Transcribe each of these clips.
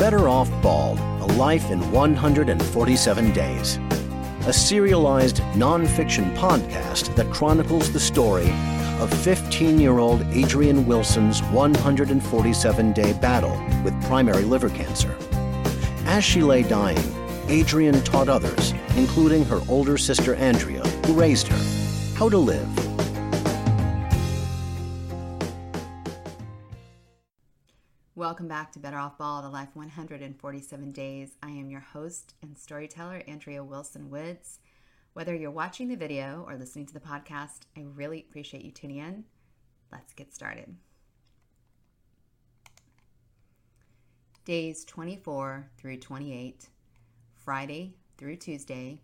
Better Off Bald A Life in 147 Days. A serialized nonfiction podcast that chronicles the story of 15 year old Adrian Wilson's 147 day battle with primary liver cancer. As she lay dying, Adrian taught others, including her older sister Andrea, who raised her, how to live. Welcome back to Better Off Bald, a life 147 days. I am your host and storyteller, Andrea Wilson Woods. Whether you're watching the video or listening to the podcast, I really appreciate you tuning in. Let's get started. Days 24 through 28, Friday through Tuesday,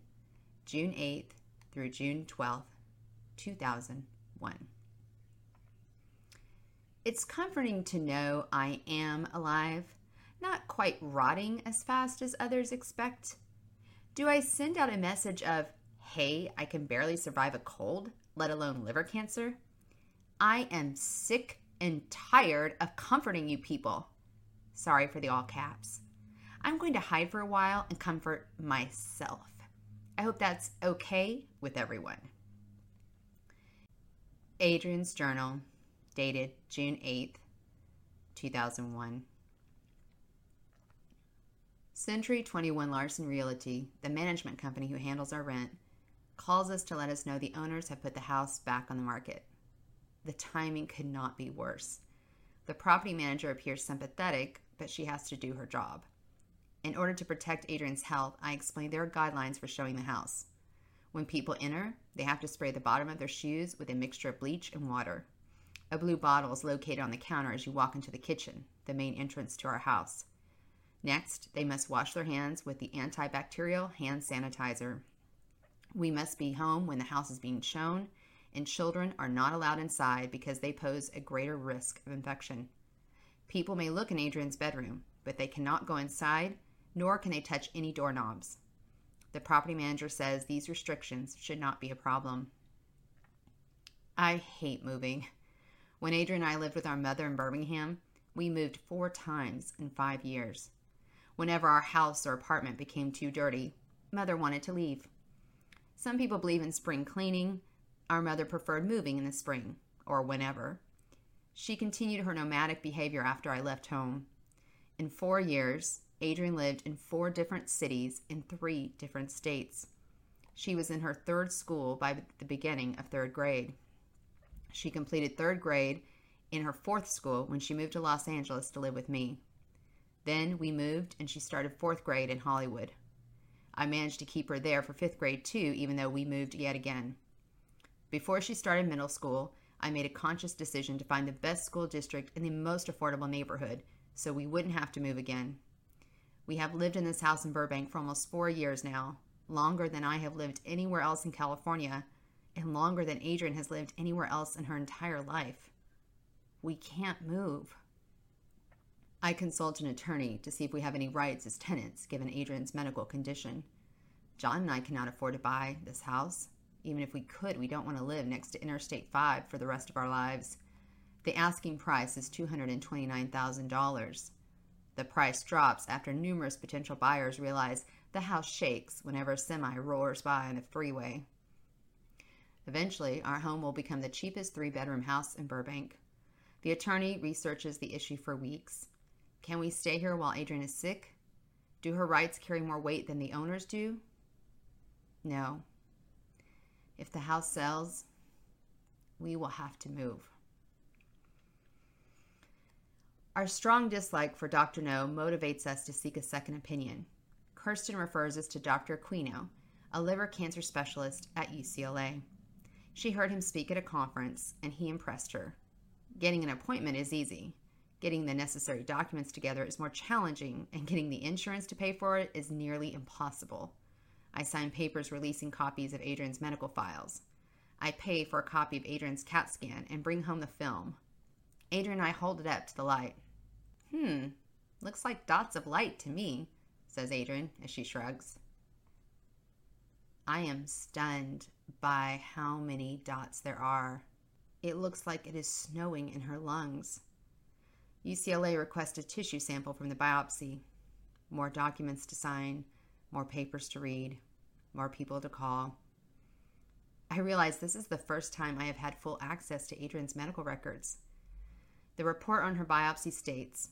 June 8th through June 12th, 2001. It's comforting to know I am alive, not quite rotting as fast as others expect. Do I send out a message of, hey, I can barely survive a cold, let alone liver cancer? I am sick and tired of comforting you people. Sorry for the all caps. I'm going to hide for a while and comfort myself. I hope that's okay with everyone. Adrian's Journal, dated June 8th, 2001. Century 21 Larson Realty, the management company who handles our rent, calls us to let us know the owners have put the house back on the market. The timing could not be worse. The property manager appears sympathetic, but she has to do her job. In order to protect Adrian's health, I explained there are guidelines for showing the house. When people enter, they have to spray the bottom of their shoes with a mixture of bleach and water. A blue bottle is located on the counter as you walk into the kitchen, the main entrance to our house. Next, they must wash their hands with the antibacterial hand sanitizer. We must be home when the house is being shown, and children are not allowed inside because they pose a greater risk of infection. People may look in Adrian's bedroom, but they cannot go inside, nor can they touch any doorknobs. The property manager says these restrictions should not be a problem. I hate moving. When Adrian and I lived with our mother in Birmingham, we moved four times in five years. Whenever our house or apartment became too dirty, mother wanted to leave. Some people believe in spring cleaning. Our mother preferred moving in the spring, or whenever. She continued her nomadic behavior after I left home. In four years, Adrian lived in four different cities in three different states. She was in her third school by the beginning of third grade. She completed third grade in her fourth school when she moved to Los Angeles to live with me. Then we moved and she started fourth grade in Hollywood. I managed to keep her there for fifth grade too, even though we moved yet again. Before she started middle school, I made a conscious decision to find the best school district in the most affordable neighborhood so we wouldn't have to move again. We have lived in this house in Burbank for almost four years now, longer than I have lived anywhere else in California, and longer than Adrian has lived anywhere else in her entire life. We can't move. I consult an attorney to see if we have any rights as tenants given Adrian's medical condition. John and I cannot afford to buy this house. Even if we could, we don't want to live next to Interstate 5 for the rest of our lives. The asking price is $229,000. The price drops after numerous potential buyers realize the house shakes whenever a semi roars by on the freeway. Eventually, our home will become the cheapest three bedroom house in Burbank. The attorney researches the issue for weeks. Can we stay here while Adrian is sick? Do her rights carry more weight than the owners do? No. If the house sells, we will have to move. Our strong dislike for Dr. No motivates us to seek a second opinion. Kirsten refers us to Dr. Aquino, a liver cancer specialist at UCLA. She heard him speak at a conference and he impressed her. Getting an appointment is easy. Getting the necessary documents together is more challenging, and getting the insurance to pay for it is nearly impossible. I sign papers releasing copies of Adrian's medical files. I pay for a copy of Adrian's CAT scan and bring home the film. Adrian and I hold it up to the light. Hmm, looks like dots of light to me, says Adrian as she shrugs. I am stunned by how many dots there are. It looks like it is snowing in her lungs. UCLA requests a tissue sample from the biopsy. more documents to sign, more papers to read, more people to call. I realize this is the first time I have had full access to Adrian's medical records. The report on her biopsy states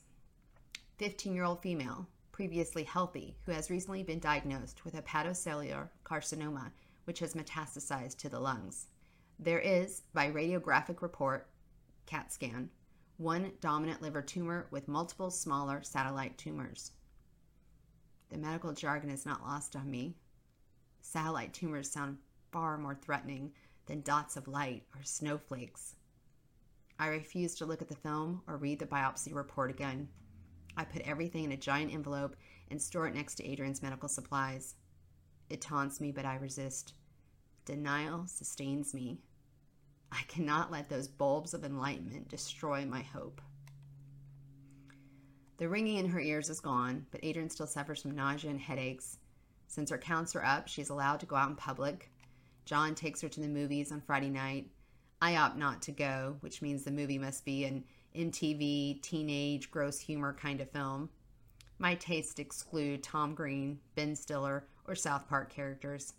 15 year old female, previously healthy, who has recently been diagnosed with hepatocellular carcinoma, which has metastasized to the lungs. There is, by radiographic report, CAT scan, one dominant liver tumor with multiple smaller satellite tumors. The medical jargon is not lost on me. Satellite tumors sound far more threatening than dots of light or snowflakes. I refuse to look at the film or read the biopsy report again. I put everything in a giant envelope and store it next to Adrian's medical supplies. It taunts me, but I resist. Denial sustains me. I cannot let those bulbs of enlightenment destroy my hope. The ringing in her ears is gone, but Adrian still suffers from nausea and headaches. Since her counts are up, she's allowed to go out in public. John takes her to the movies on Friday night. I opt not to go, which means the movie must be an MTV, teenage, gross humor kind of film. My tastes exclude Tom Green, Ben Stiller, or South Park characters.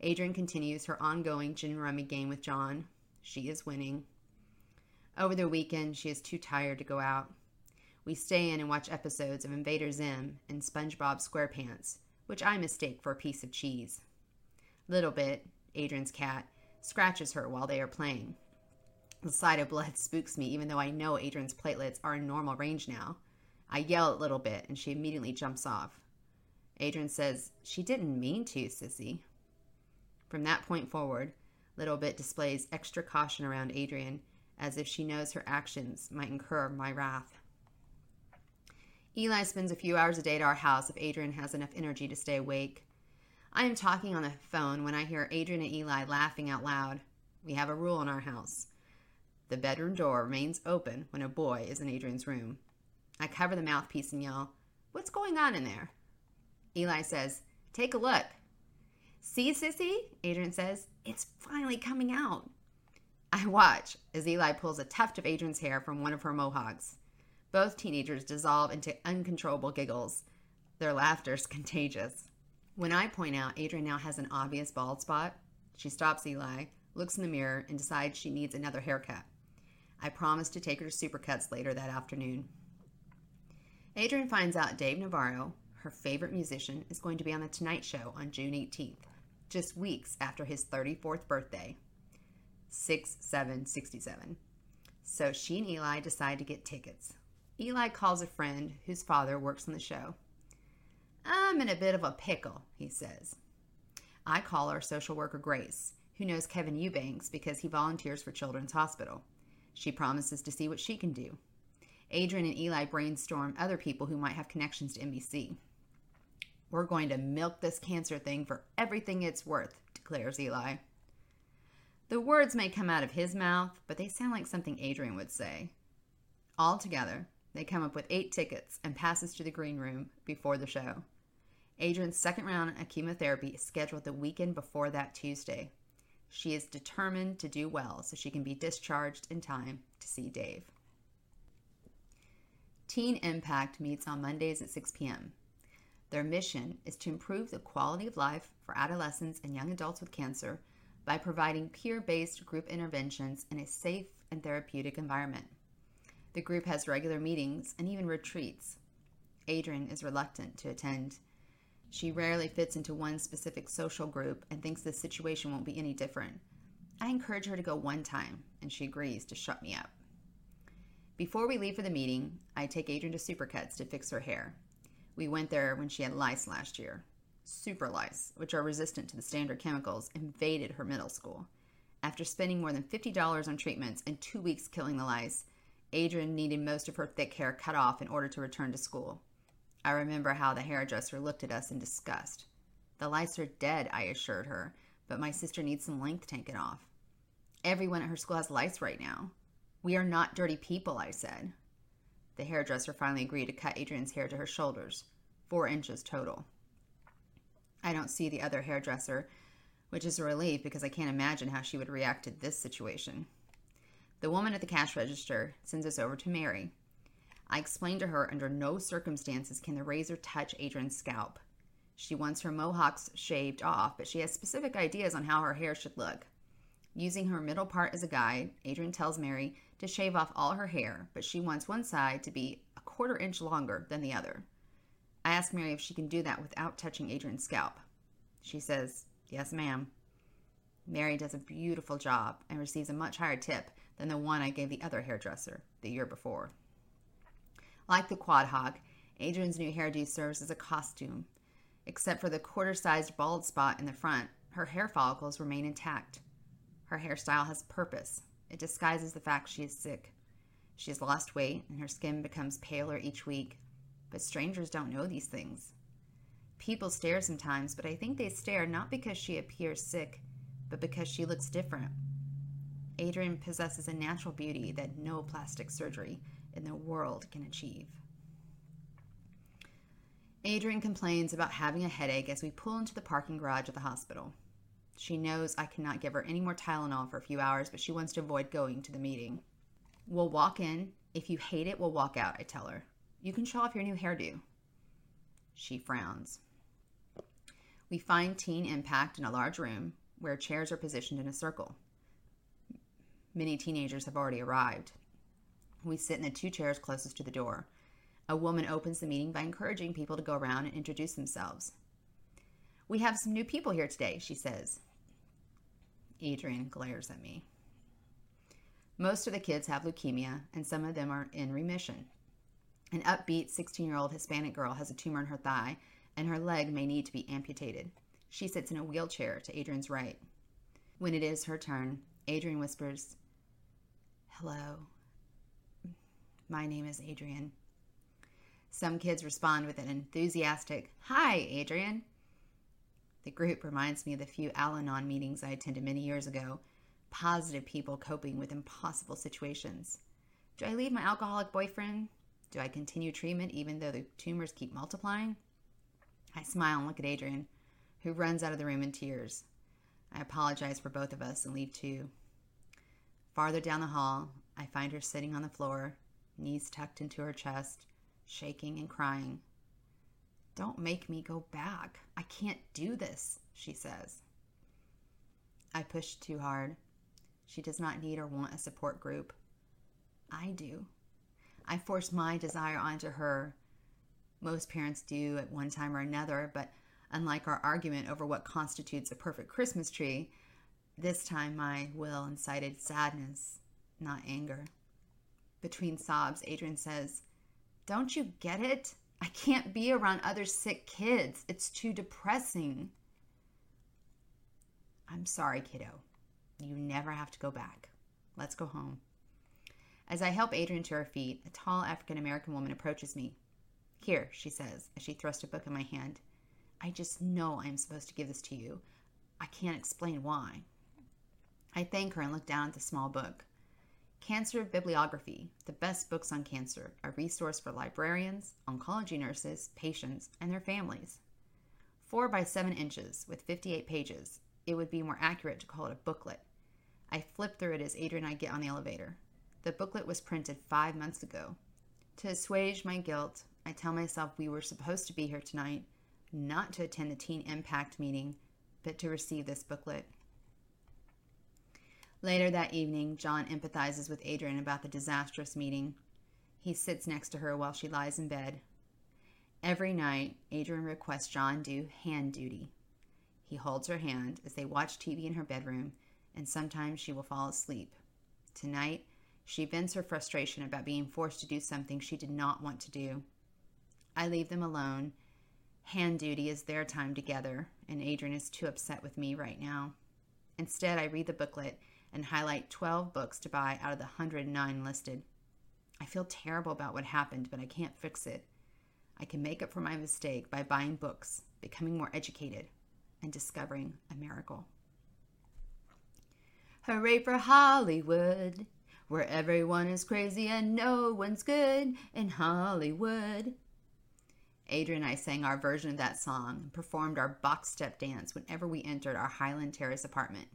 Adrian continues her ongoing gin rummy game with John. She is winning. Over the weekend, she is too tired to go out. We stay in and watch episodes of Invader Zim and SpongeBob SquarePants, which I mistake for a piece of cheese. Little Bit, Adrian's cat, scratches her while they are playing. The sight of blood spooks me, even though I know Adrian's platelets are in normal range now. I yell a Little Bit, and she immediately jumps off. Adrian says, She didn't mean to, sissy. From that point forward, Little Bit displays extra caution around Adrian, as if she knows her actions might incur my wrath. Eli spends a few hours a day at our house if Adrian has enough energy to stay awake. I am talking on the phone when I hear Adrian and Eli laughing out loud. We have a rule in our house. The bedroom door remains open when a boy is in Adrian's room. I cover the mouthpiece and yell, What's going on in there? Eli says, Take a look. See, Sissy? Adrian says, It's finally coming out. I watch as Eli pulls a tuft of Adrian's hair from one of her mohawks. Both teenagers dissolve into uncontrollable giggles. Their laughter is contagious. When I point out Adrian now has an obvious bald spot, she stops Eli, looks in the mirror, and decides she needs another haircut. I promise to take her to Supercuts later that afternoon. Adrian finds out Dave Navarro, her favorite musician, is going to be on The Tonight Show on June 18th, just weeks after his 34th birthday. 6 7 67. So she and Eli decide to get tickets. Eli calls a friend whose father works on the show. I'm in a bit of a pickle, he says. I call our social worker Grace, who knows Kevin Eubanks because he volunteers for Children's Hospital. She promises to see what she can do. Adrian and Eli brainstorm other people who might have connections to NBC. We're going to milk this cancer thing for everything it's worth, declares Eli. The words may come out of his mouth, but they sound like something Adrian would say. Altogether, they come up with eight tickets and passes to the green room before the show. Adrian's second round of chemotherapy is scheduled the weekend before that Tuesday. She is determined to do well so she can be discharged in time to see Dave. Teen Impact meets on Mondays at 6 p.m. Their mission is to improve the quality of life for adolescents and young adults with cancer by providing peer based group interventions in a safe and therapeutic environment. The group has regular meetings and even retreats. Adrian is reluctant to attend. She rarely fits into one specific social group and thinks the situation won't be any different. I encourage her to go one time, and she agrees to shut me up. Before we leave for the meeting, I take Adrian to Supercuts to fix her hair. We went there when she had lice last year. Super lice, which are resistant to the standard chemicals, invaded her middle school. After spending more than $50 on treatments and two weeks killing the lice, Adrian needed most of her thick hair cut off in order to return to school. I remember how the hairdresser looked at us in disgust. The lice are dead, I assured her, but my sister needs some length taken off. Everyone at her school has lice right now. We are not dirty people, I said. The hairdresser finally agreed to cut Adrian's hair to her shoulders, four inches total. I don't see the other hairdresser, which is a relief because I can't imagine how she would react to this situation. The woman at the cash register sends us over to Mary. I explained to her under no circumstances can the razor touch Adrian's scalp. She wants her mohawks shaved off, but she has specific ideas on how her hair should look. Using her middle part as a guide, Adrian tells Mary to shave off all her hair, but she wants one side to be a quarter inch longer than the other. I ask Mary if she can do that without touching Adrian's scalp. She says, Yes, ma'am. Mary does a beautiful job and receives a much higher tip than the one I gave the other hairdresser the year before. Like the quad hog, Adrian's new hairdo serves as a costume. Except for the quarter sized bald spot in the front, her hair follicles remain intact. Her hairstyle has purpose. It disguises the fact she is sick. She has lost weight and her skin becomes paler each week. But strangers don't know these things. People stare sometimes, but I think they stare not because she appears sick, but because she looks different. Adrian possesses a natural beauty that no plastic surgery in the world can achieve. Adrian complains about having a headache as we pull into the parking garage of the hospital. She knows I cannot give her any more Tylenol for a few hours, but she wants to avoid going to the meeting. We'll walk in. If you hate it, we'll walk out, I tell her. You can show off your new hairdo. She frowns. We find Teen Impact in a large room where chairs are positioned in a circle. Many teenagers have already arrived. We sit in the two chairs closest to the door. A woman opens the meeting by encouraging people to go around and introduce themselves. We have some new people here today, she says. Adrian glares at me. Most of the kids have leukemia, and some of them are in remission. An upbeat 16 year old Hispanic girl has a tumor in her thigh, and her leg may need to be amputated. She sits in a wheelchair to Adrian's right. When it is her turn, Adrian whispers, Hello. My name is Adrian. Some kids respond with an enthusiastic, Hi, Adrian. The group reminds me of the few Al Anon meetings I attended many years ago. Positive people coping with impossible situations. Do I leave my alcoholic boyfriend? Do I continue treatment even though the tumors keep multiplying? I smile and look at Adrian, who runs out of the room in tears. I apologize for both of us and leave too. Farther down the hall, I find her sitting on the floor, knees tucked into her chest, shaking and crying. Don't make me go back. I can't do this, she says. I push too hard. She does not need or want a support group. I do. I force my desire onto her. Most parents do at one time or another, but unlike our argument over what constitutes a perfect Christmas tree, this time my will incited sadness, not anger. Between sobs, Adrian says, Don't you get it? I can't be around other sick kids. It's too depressing. I'm sorry, kiddo. You never have to go back. Let's go home. As I help Adrian to her feet, a tall African American woman approaches me. Here, she says, as she thrusts a book in my hand. I just know I'm supposed to give this to you. I can't explain why. I thank her and look down at the small book. Cancer Bibliography, the best books on cancer, a resource for librarians, oncology nurses, patients, and their families. Four by seven inches with 58 pages, it would be more accurate to call it a booklet. I flip through it as Adrian and I get on the elevator. The booklet was printed five months ago. To assuage my guilt, I tell myself we were supposed to be here tonight, not to attend the Teen Impact meeting, but to receive this booklet. Later that evening, John empathizes with Adrian about the disastrous meeting. He sits next to her while she lies in bed. Every night, Adrian requests John do hand duty. He holds her hand as they watch TV in her bedroom, and sometimes she will fall asleep. Tonight, she vents her frustration about being forced to do something she did not want to do. I leave them alone. Hand duty is their time together, and Adrian is too upset with me right now. Instead, I read the booklet and highlight 12 books to buy out of the 109 listed. I feel terrible about what happened, but I can't fix it. I can make up for my mistake by buying books, becoming more educated, and discovering a miracle. Hooray for Hollywood, where everyone is crazy and no one's good in Hollywood. Adrian and I sang our version of that song and performed our box step dance whenever we entered our Highland Terrace apartment.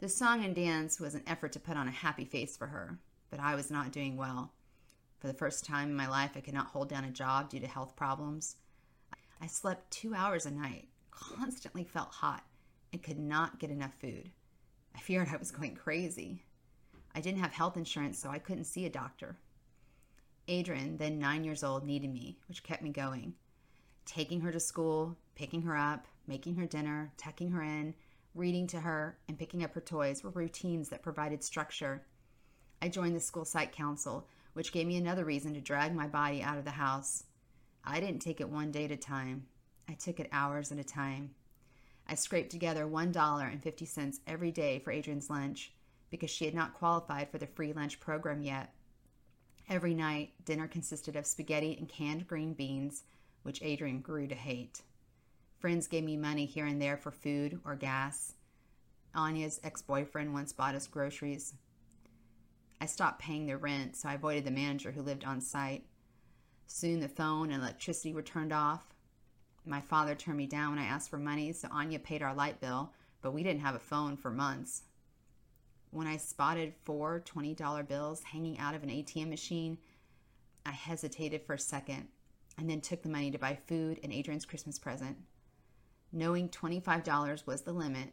The song and dance was an effort to put on a happy face for her, but I was not doing well. For the first time in my life, I could not hold down a job due to health problems. I slept two hours a night, constantly felt hot, and could not get enough food. I feared I was going crazy. I didn't have health insurance, so I couldn't see a doctor. Adrian, then nine years old, needed me, which kept me going. Taking her to school, picking her up, making her dinner, tucking her in, reading to her, and picking up her toys were routines that provided structure. I joined the school site council, which gave me another reason to drag my body out of the house. I didn't take it one day at a time, I took it hours at a time. I scraped together $1.50 every day for Adrian's lunch because she had not qualified for the free lunch program yet. Every night, dinner consisted of spaghetti and canned green beans, which Adrian grew to hate. Friends gave me money here and there for food or gas. Anya's ex boyfriend once bought us groceries. I stopped paying the rent, so I avoided the manager who lived on site. Soon the phone and electricity were turned off. My father turned me down when I asked for money, so Anya paid our light bill, but we didn't have a phone for months. When I spotted four $20 bills hanging out of an ATM machine, I hesitated for a second and then took the money to buy food and Adrian's Christmas present. Knowing $25 was the limit,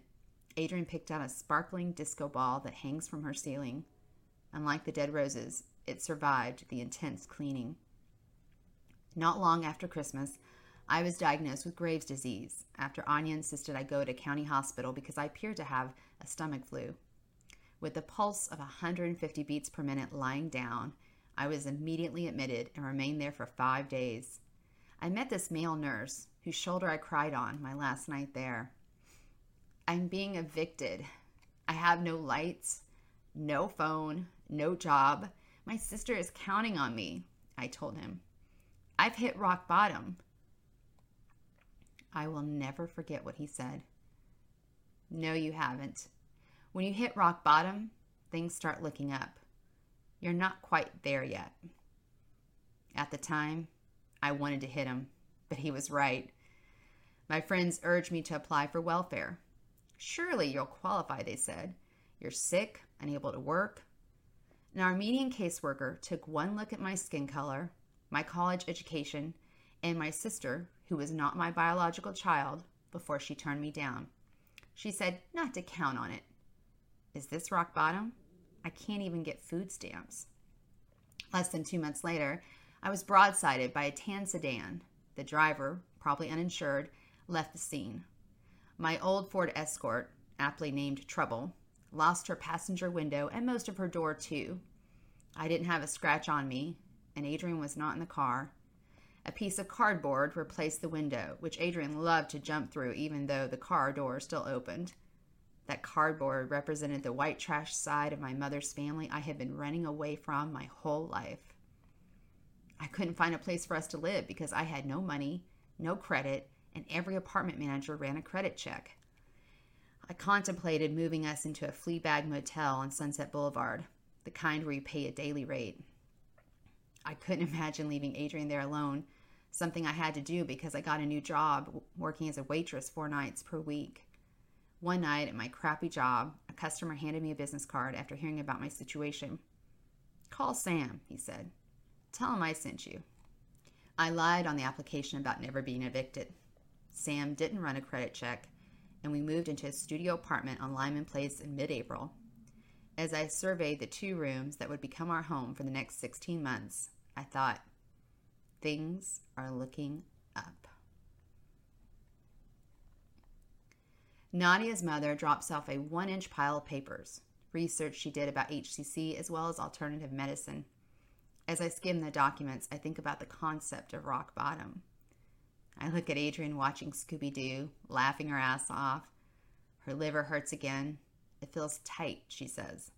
Adrian picked out a sparkling disco ball that hangs from her ceiling. Unlike the dead roses, it survived the intense cleaning. Not long after Christmas, I was diagnosed with Graves' disease after Anya insisted I go to county hospital because I appeared to have a stomach flu. With a pulse of 150 beats per minute lying down, I was immediately admitted and remained there for five days. I met this male nurse whose shoulder I cried on my last night there. I'm being evicted. I have no lights, no phone, no job. My sister is counting on me, I told him. I've hit rock bottom. I will never forget what he said. No, you haven't. When you hit rock bottom, things start looking up. You're not quite there yet. At the time, I wanted to hit him, but he was right. My friends urged me to apply for welfare. Surely you'll qualify, they said. You're sick, unable to work. An Armenian caseworker took one look at my skin color, my college education, and my sister, who was not my biological child, before she turned me down. She said not to count on it. Is this rock bottom? I can't even get food stamps. Less than two months later, I was broadsided by a tan sedan. The driver, probably uninsured, left the scene. My old Ford Escort, aptly named Trouble, lost her passenger window and most of her door, too. I didn't have a scratch on me, and Adrian was not in the car. A piece of cardboard replaced the window, which Adrian loved to jump through even though the car door still opened. That cardboard represented the white trash side of my mother's family I had been running away from my whole life. I couldn't find a place for us to live because I had no money, no credit, and every apartment manager ran a credit check. I contemplated moving us into a flea bag motel on Sunset Boulevard, the kind where you pay a daily rate. I couldn't imagine leaving Adrian there alone something I had to do because I got a new job working as a waitress four nights per week. One night at my crappy job, a customer handed me a business card after hearing about my situation. Call Sam, he said. Tell him I sent you. I lied on the application about never being evicted. Sam didn't run a credit check, and we moved into a studio apartment on Lyman Place in mid April. As I surveyed the two rooms that would become our home for the next 16 months, I thought, Things are looking up. Nadia's mother drops off a one inch pile of papers, research she did about HCC as well as alternative medicine. As I skim the documents, I think about the concept of rock bottom. I look at Adrian watching Scooby Doo, laughing her ass off. Her liver hurts again. It feels tight, she says.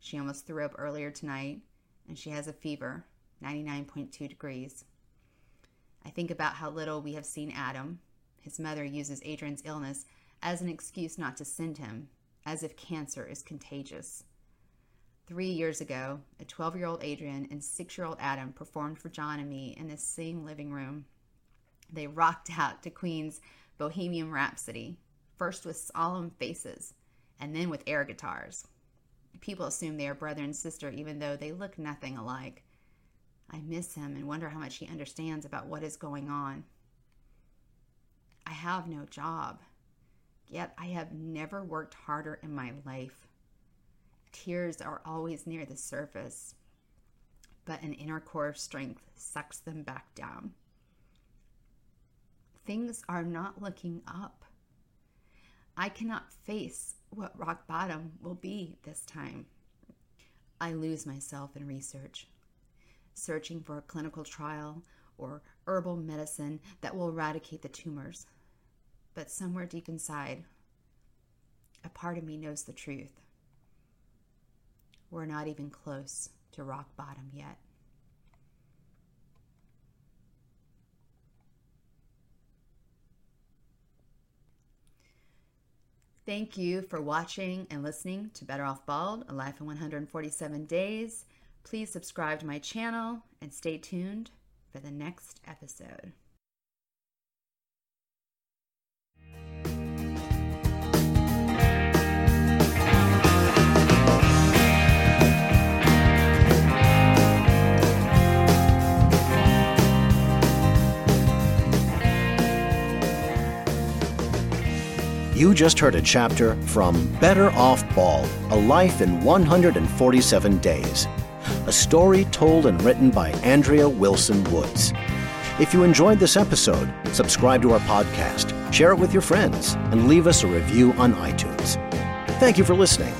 She almost threw up earlier tonight, and she has a fever, 99.2 degrees. I think about how little we have seen Adam. His mother uses Adrian's illness as an excuse not to send him, as if cancer is contagious. Three years ago, a 12 year old Adrian and 6 year old Adam performed for John and me in this same living room. They rocked out to Queen's Bohemian Rhapsody, first with solemn faces, and then with air guitars. People assume they are brother and sister even though they look nothing alike. I miss him and wonder how much he understands about what is going on. I have no job, yet I have never worked harder in my life. Tears are always near the surface, but an inner core of strength sucks them back down. Things are not looking up. I cannot face what rock bottom will be this time. I lose myself in research, searching for a clinical trial or herbal medicine that will eradicate the tumors. But somewhere deep inside, a part of me knows the truth. We're not even close to rock bottom yet. Thank you for watching and listening to Better Off Bald, A Life in 147 Days. Please subscribe to my channel and stay tuned for the next episode. You just heard a chapter from Better Off Bald A Life in 147 Days, a story told and written by Andrea Wilson Woods. If you enjoyed this episode, subscribe to our podcast, share it with your friends, and leave us a review on iTunes. Thank you for listening.